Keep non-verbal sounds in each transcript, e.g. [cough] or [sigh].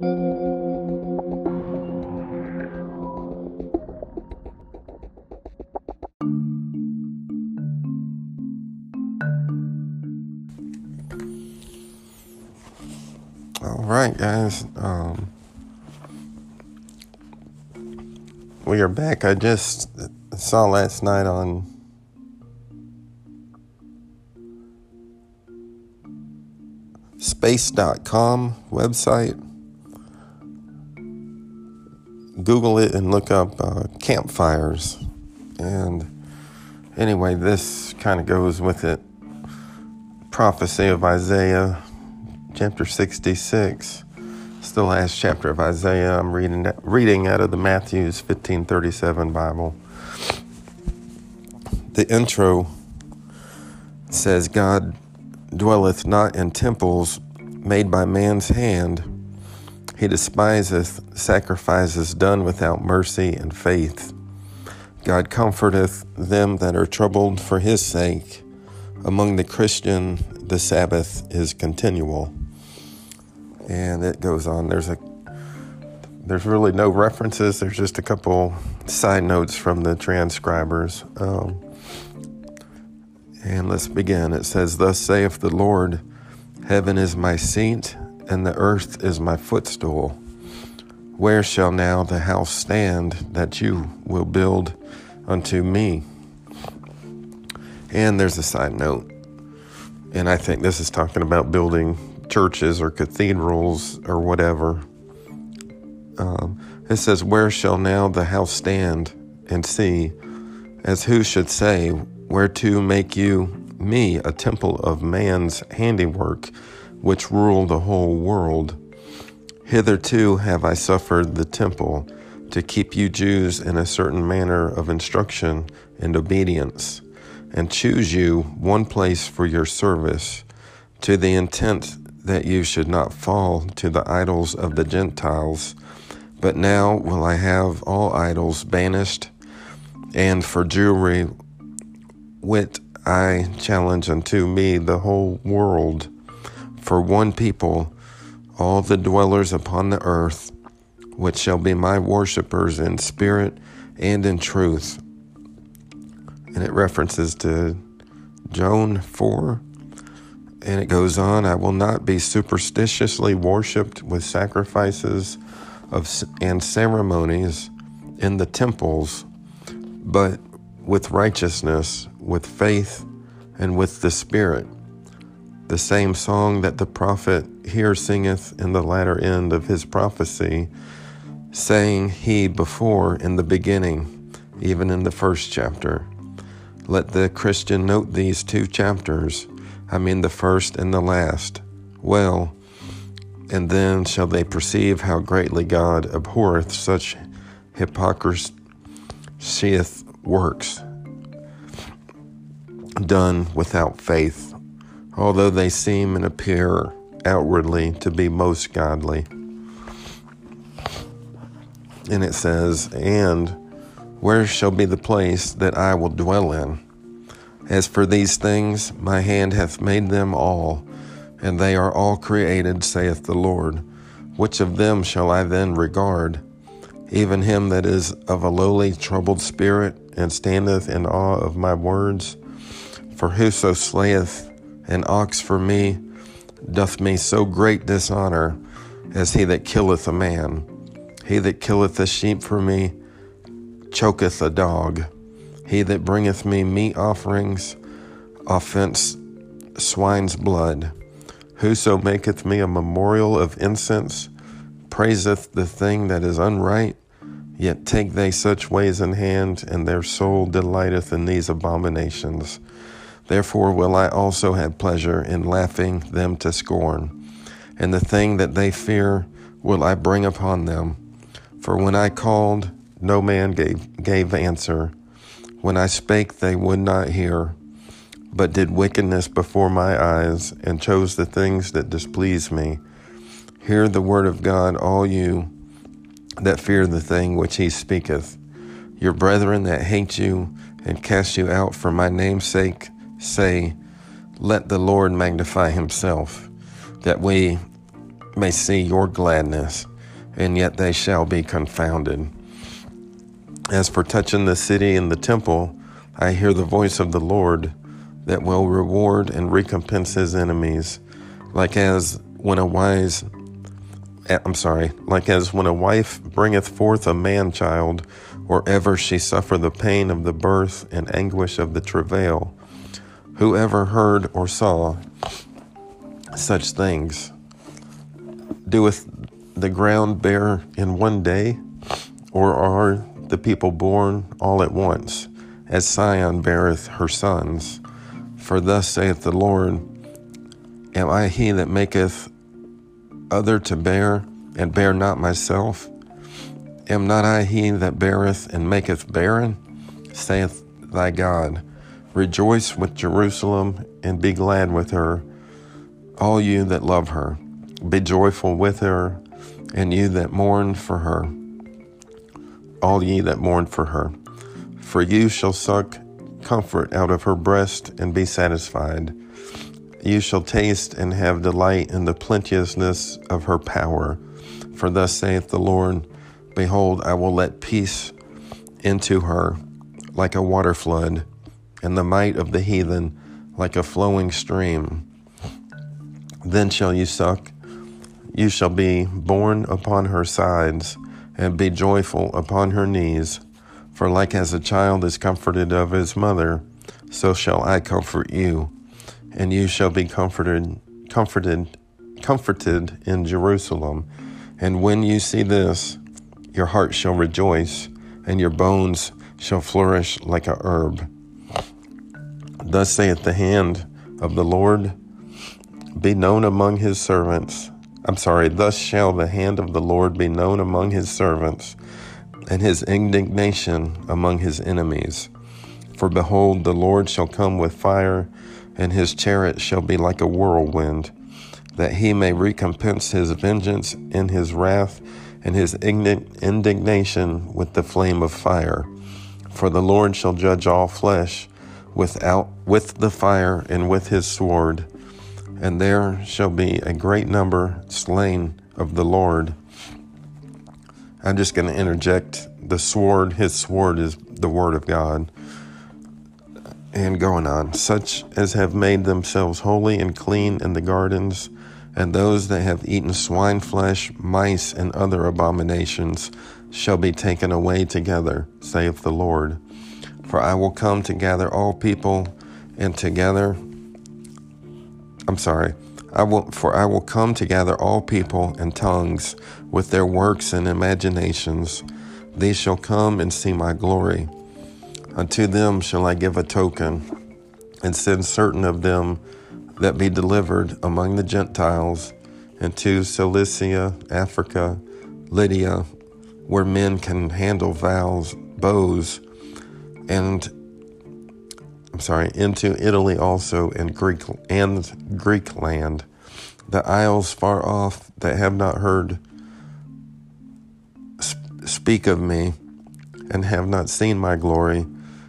All right, guys. Um, we are back. I just saw last night on space.com website. Google it and look up uh, campfires. And anyway, this kind of goes with it. Prophecy of Isaiah, chapter 66. It's the last chapter of Isaiah. I'm reading reading out of the Matthew's 1537 Bible. The intro says God dwelleth not in temples made by man's hand. He despiseth sacrifices done without mercy and faith. God comforteth them that are troubled for his sake. Among the Christian, the Sabbath is continual. And it goes on. There's a there's really no references. There's just a couple side notes from the transcribers. Um, and let's begin. It says, Thus saith the Lord, Heaven is my seat, and the earth is my footstool. Where shall now the house stand that you will build unto me? And there's a side note. And I think this is talking about building churches or cathedrals or whatever. Um, it says, Where shall now the house stand and see, as who should say, whereto make you me a temple of man's handiwork, which rule the whole world. Hitherto have I suffered the temple to keep you Jews in a certain manner of instruction and obedience, and choose you one place for your service, to the intent that you should not fall to the idols of the Gentiles. But now will I have all idols banished, and for jewelry wit I challenge unto me the whole world, for one people, all the dwellers upon the earth, which shall be my worshippers in spirit and in truth. And it references to John 4. And it goes on, I will not be superstitiously worshipped with sacrifices of and ceremonies in the temples, but with righteousness, with faith, and with the Spirit. The same song that the prophet here singeth in the latter end of his prophecy, saying he before in the beginning, even in the first chapter. Let the Christian note these two chapters, I mean the first and the last, well, and then shall they perceive how greatly God abhorreth such hypocrisy works done without faith, although they seem and appear outwardly to be most godly. And it says, And where shall be the place that I will dwell in? As for these things, my hand hath made them all, and they are all created, saith the Lord. Which of them shall I then regard? even him that is of a lowly, troubled spirit, and standeth in awe of my words. For whoso slayeth an ox for me doth me so great dishonor as he that killeth a man. He that killeth a sheep for me choketh a dog. He that bringeth me meat offerings offence swine's blood. Whoso maketh me a memorial of incense praiseth the thing that is unright, yet take they such ways in hand, and their soul delighteth in these abominations. Therefore will I also have pleasure in laughing them to scorn, and the thing that they fear will I bring upon them. For when I called, no man gave, gave answer. When I spake, they would not hear, but did wickedness before my eyes, and chose the things that displeased me. Hear the word of God, all you that fear the thing which he speaketh. Your brethren that hate you and cast you out for my name's sake say, Let the Lord magnify himself, that we may see your gladness, and yet they shall be confounded. As for touching the city and the temple, I hear the voice of the Lord that will reward and recompense his enemies, like as when a wise eh, I'm sorry, like as when a wife bringeth forth a man child, or ever she suffer the pain of the birth and anguish of the travail. Whoever heard or saw such things? Doeth the ground bear in one day, or are the people born all at once, as Sion beareth her sons? For thus saith the Lord Am I he that maketh other to bear, and bear not myself? Am not I he that beareth and maketh barren? saith thy God. Rejoice with Jerusalem, and be glad with her all you that love her, be joyful with her, and you that mourn for her, all ye that mourn for her. For you shall suck comfort out of her breast and be satisfied. You shall taste and have delight in the plenteousness of her power. For thus saith the Lord Behold, I will let peace into her like a water flood, and the might of the heathen like a flowing stream. Then shall you suck, you shall be borne upon her sides, and be joyful upon her knees. For like as a child is comforted of his mother, so shall I comfort you, and you shall be comforted, comforted, comforted in Jerusalem. And when you see this, your heart shall rejoice, and your bones shall flourish like a herb. Thus saith the hand of the Lord be known among his servants. I'm sorry, thus shall the hand of the Lord be known among his servants, and his indignation among his enemies. For behold, the Lord shall come with fire, and his chariot shall be like a whirlwind, that he may recompense his vengeance in his wrath, and his indignation with the flame of fire. For the Lord shall judge all flesh without with the fire and with his sword and there shall be a great number slain of the Lord. I'm just going to interject the sword, his sword is the word of God. And going on, such as have made themselves holy and clean in the gardens, and those that have eaten swine flesh, mice, and other abominations shall be taken away together, saith the Lord. For I will come to gather all people, and together I'm sorry. I will, for I will come to gather all people and tongues with their works and imaginations. They shall come and see my glory. Unto them shall I give a token, and send certain of them that be delivered among the Gentiles into Cilicia, Africa, Lydia, where men can handle vows, bows, and I'm sorry, into Italy also and Greek and Greek land, the isles far off that have not heard speak of me and have not seen my glory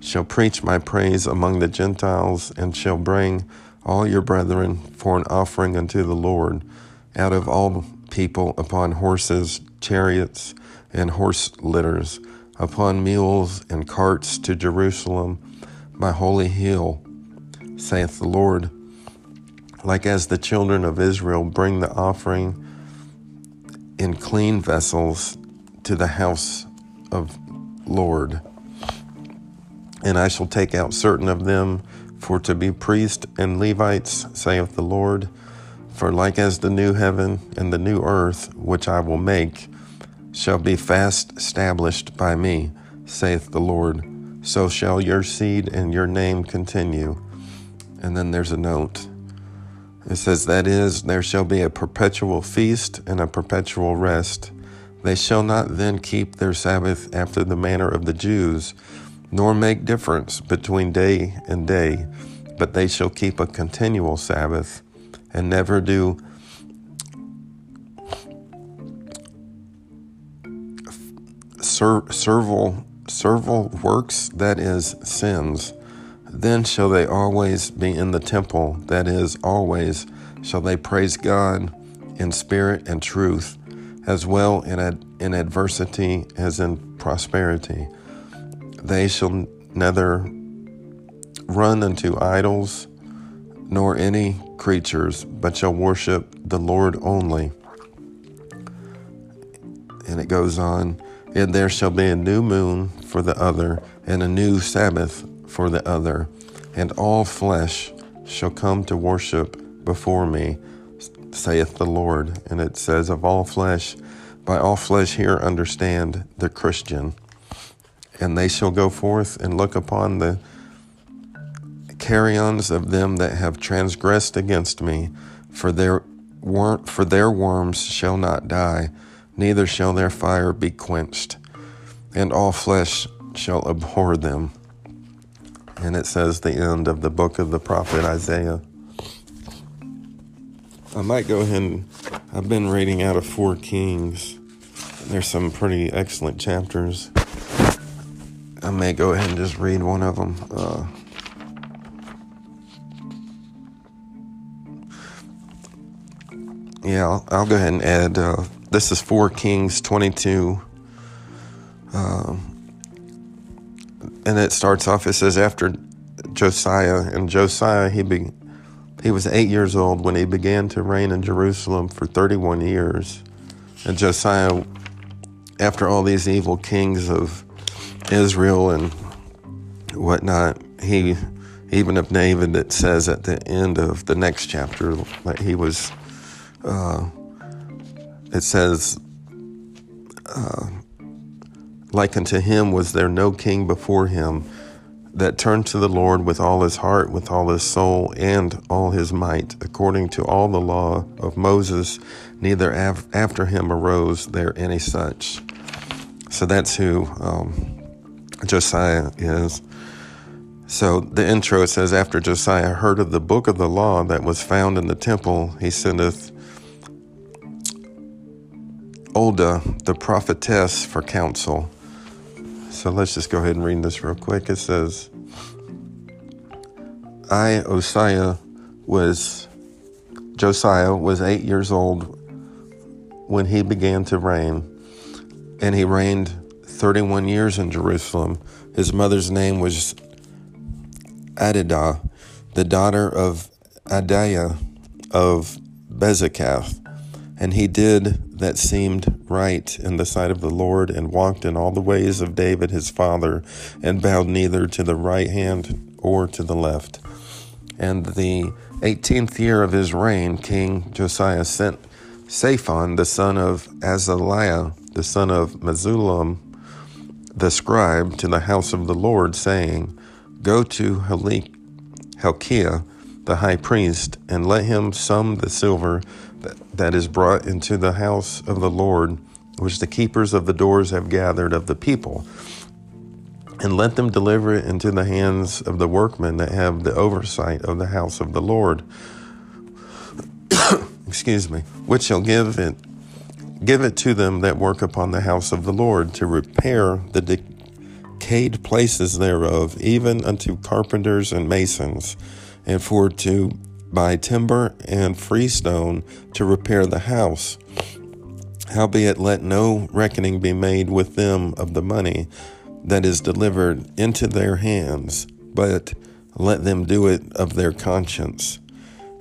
shall preach my praise among the Gentiles and shall bring all your brethren for an offering unto the Lord out of all people upon horses, chariots, and horse litters, upon mules and carts to Jerusalem my holy hill, saith the Lord. Like as the children of Israel bring the offering in clean vessels to the house of Lord. And I shall take out certain of them for to be priests and Levites, saith the Lord. For like as the new heaven and the new earth, which I will make, shall be fast established by me, saith the Lord so shall your seed and your name continue. And then there's a note. It says, That is, there shall be a perpetual feast and a perpetual rest. They shall not then keep their Sabbath after the manner of the Jews, nor make difference between day and day, but they shall keep a continual Sabbath, and never do servile servile works, that is, sins, then shall they always be in the temple, that is, always shall they praise God in spirit and truth, as well in, ad- in adversity as in prosperity. They shall neither run unto idols nor any creatures, but shall worship the Lord only. And it goes on, and there shall be a new moon for the other, and a new Sabbath for the other, and all flesh shall come to worship before me, saith the Lord. And it says, Of all flesh, by all flesh here understand the Christian. And they shall go forth and look upon the carrions of them that have transgressed against me, for their, wor- for their worms shall not die, neither shall their fire be quenched, and all flesh shall abhor them. And it says the end of the book of the prophet Isaiah. I might go ahead and I've been reading out of Four Kings. There's some pretty excellent chapters. I may go ahead and just read one of them. Uh, yeah, I'll, I'll, go ahead and add. Uh, this is 4 Kings 22. Uh, and it starts off, it says, after Josiah, and Josiah, he, be, he was eight years old when he began to reign in Jerusalem for 31 years. And Josiah, after all these evil kings of Israel and whatnot, he, even of David, it says at the end of the next chapter that he was, uh, it says, uh, like unto him was there no king before him that turned to the Lord with all his heart, with all his soul, and all his might, according to all the law of Moses, neither af- after him arose there any such. So that's who um, Josiah is. So the intro says, After Josiah heard of the book of the law that was found in the temple, he sendeth Huldah, the prophetess, for counsel. So let's just go ahead and read this real quick. It says, I, Osiah, was, Josiah was eight years old when he began to reign, and he reigned 31 years in Jerusalem. His mother's name was Adidah, the daughter of Adaiah of Bezekath. And he did that seemed right in the sight of the Lord, and walked in all the ways of David his father, and bowed neither to the right hand or to the left. And the eighteenth year of his reign, King Josiah sent Shaphan, the son of Azaliah, the son of Meshullam, the scribe, to the house of the Lord, saying, Go to Helkiah, the high priest, and let him sum the silver that is brought into the house of the Lord, which the keepers of the doors have gathered of the people, and let them deliver it into the hands of the workmen that have the oversight of the house of the Lord. [coughs] Excuse me, which shall give it give it to them that work upon the house of the Lord to repair the decayed places thereof, even unto carpenters and masons, and for to buy timber and freestone to repair the house. Howbeit, let no reckoning be made with them of the money that is delivered into their hands, but let them do it of their conscience.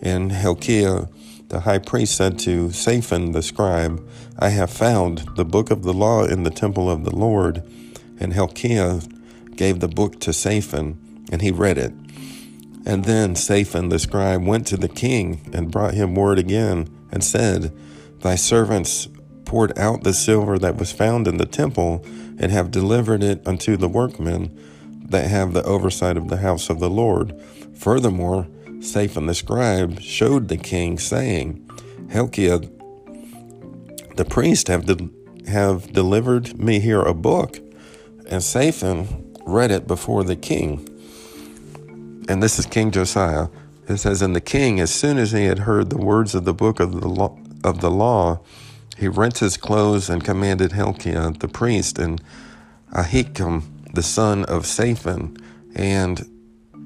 And Hilkiah the high priest said to Shaphan the scribe, I have found the book of the law in the temple of the Lord. And Hilkiah gave the book to Shaphan, and he read it. And then Shaphan the scribe went to the king and brought him word again and said, Thy servants poured out the silver that was found in the temple and have delivered it unto the workmen that have the oversight of the house of the Lord. Furthermore, Shaphan the scribe showed the king, saying, Helkiah the priest have, de- have delivered me here a book. And Shaphan read it before the king and this is King Josiah. It says, And the king, as soon as he had heard the words of the book of the law, of the law he rent his clothes and commanded Hilkiah the priest and Ahikam the son of Shaphan and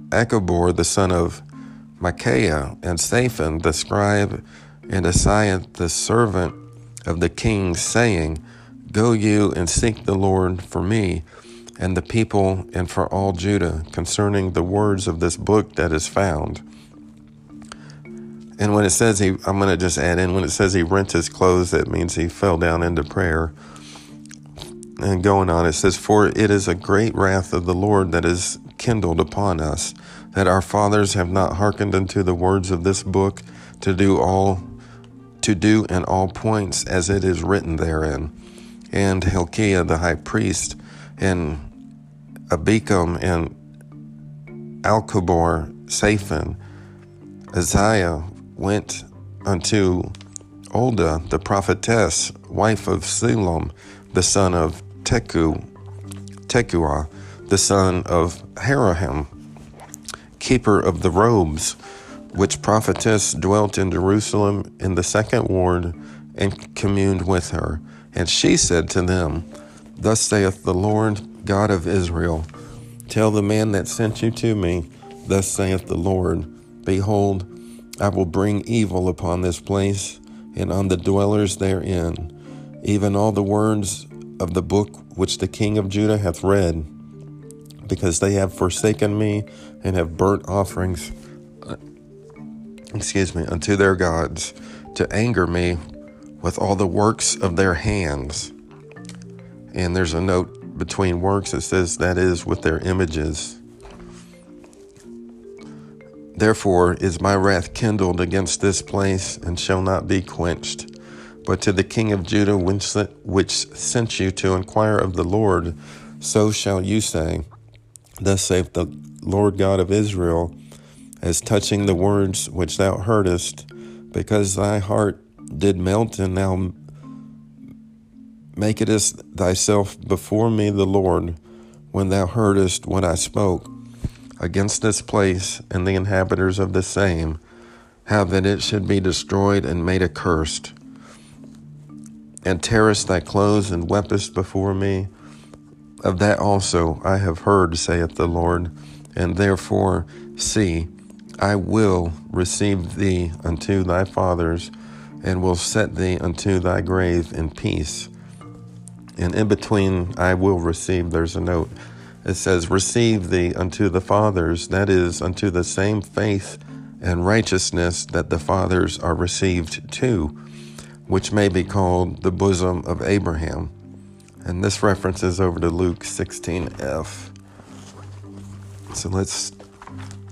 Achbor the son of Micaiah and Shaphan the scribe and Isaiah the servant of the king, saying, Go you and seek the Lord for me and the people and for all Judah concerning the words of this book that is found. And when it says he, I'm going to just add in, when it says he rent his clothes, that means he fell down into prayer. And going on, it says, For it is a great wrath of the Lord that is kindled upon us, that our fathers have not hearkened unto the words of this book to do all to do in all points as it is written therein. And Hilkiah the high priest, and Abikam, and Alcobor, Saphan, Isaiah went unto Olda the prophetess, wife of Sulam, the son of Teku, Tekuah, the son of Haraham, keeper of the robes, which prophetess dwelt in Jerusalem in the second ward and communed with her. And she said to them, Thus saith the Lord God of Israel, Tell the man that sent you to me, Thus saith the Lord, Behold, I will bring evil upon this place and on the dwellers therein, even all the words of the book which the king of Judah hath read, because they have forsaken me and have burnt offerings uh, excuse me, unto their gods to anger me with all the works of their hands. And there's a note between works that says that is with their images. Therefore is my wrath kindled against this place and shall not be quenched. But to the king of Judah, which sent you to inquire of the Lord, so shall you say, Thus saith the Lord God of Israel as touching the words which thou heardest, because thy heart did melt, and thou makedest thyself before me the Lord, when thou heardest what I spoke against this place and the inhabitants of the same, how that it should be destroyed and made accursed. And tearest thy clothes and weepest before me. Of that also I have heard, saith the Lord, and therefore, see, I will receive thee unto thy fathers, and will set thee unto thy grave in peace. And in between, I will receive, there's a note. It says, Receive thee unto the fathers, that is, unto the same faith and righteousness that the fathers are received to, which may be called the bosom of Abraham. And this reference is over to Luke 16f. So let's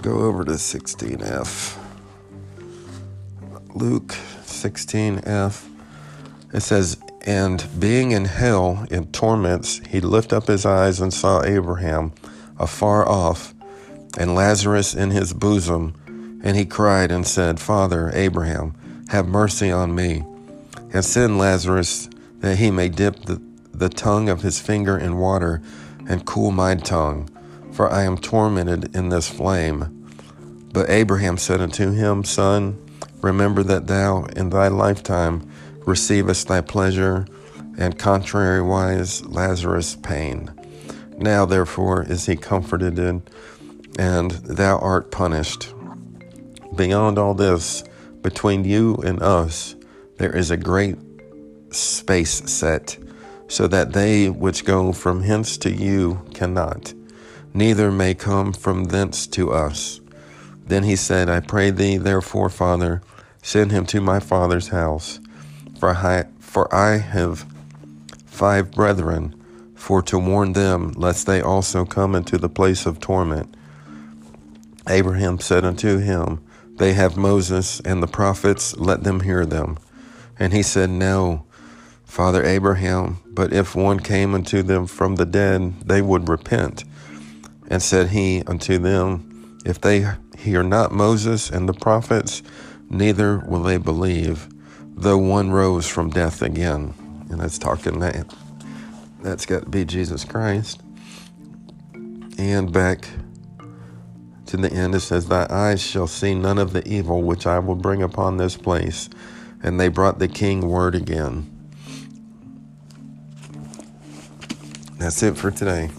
go over to 16f. Luke 16f. It says, And being in hell in torments, he lifted up his eyes and saw Abraham afar off, and Lazarus in his bosom. And he cried and said, Father Abraham, have mercy on me, and send Lazarus that he may dip the, the tongue of his finger in water and cool my tongue for I am tormented in this flame. But Abraham said unto him, Son, remember that thou in thy lifetime receivest thy pleasure, and contrariwise Lazarus pain. Now therefore is he comforted, and thou art punished. Beyond all this, between you and us, there is a great space set, so that they which go from hence to you cannot neither may come from thence to us. Then he said, I pray thee, therefore, Father, send him to my father's house, for I, for I have five brethren, for to warn them, lest they also come into the place of torment. Abraham said unto him, They have Moses and the prophets, let them hear them. And he said, No, Father Abraham, but if one came unto them from the dead, they would repent. And said he unto them, If they hear not Moses and the prophets, neither will they believe, though one rose from death again. And that's talking that. That's got to be Jesus Christ. And back to the end, it says, Thy eyes shall see none of the evil which I will bring upon this place. And they brought the king word again. That's it for today.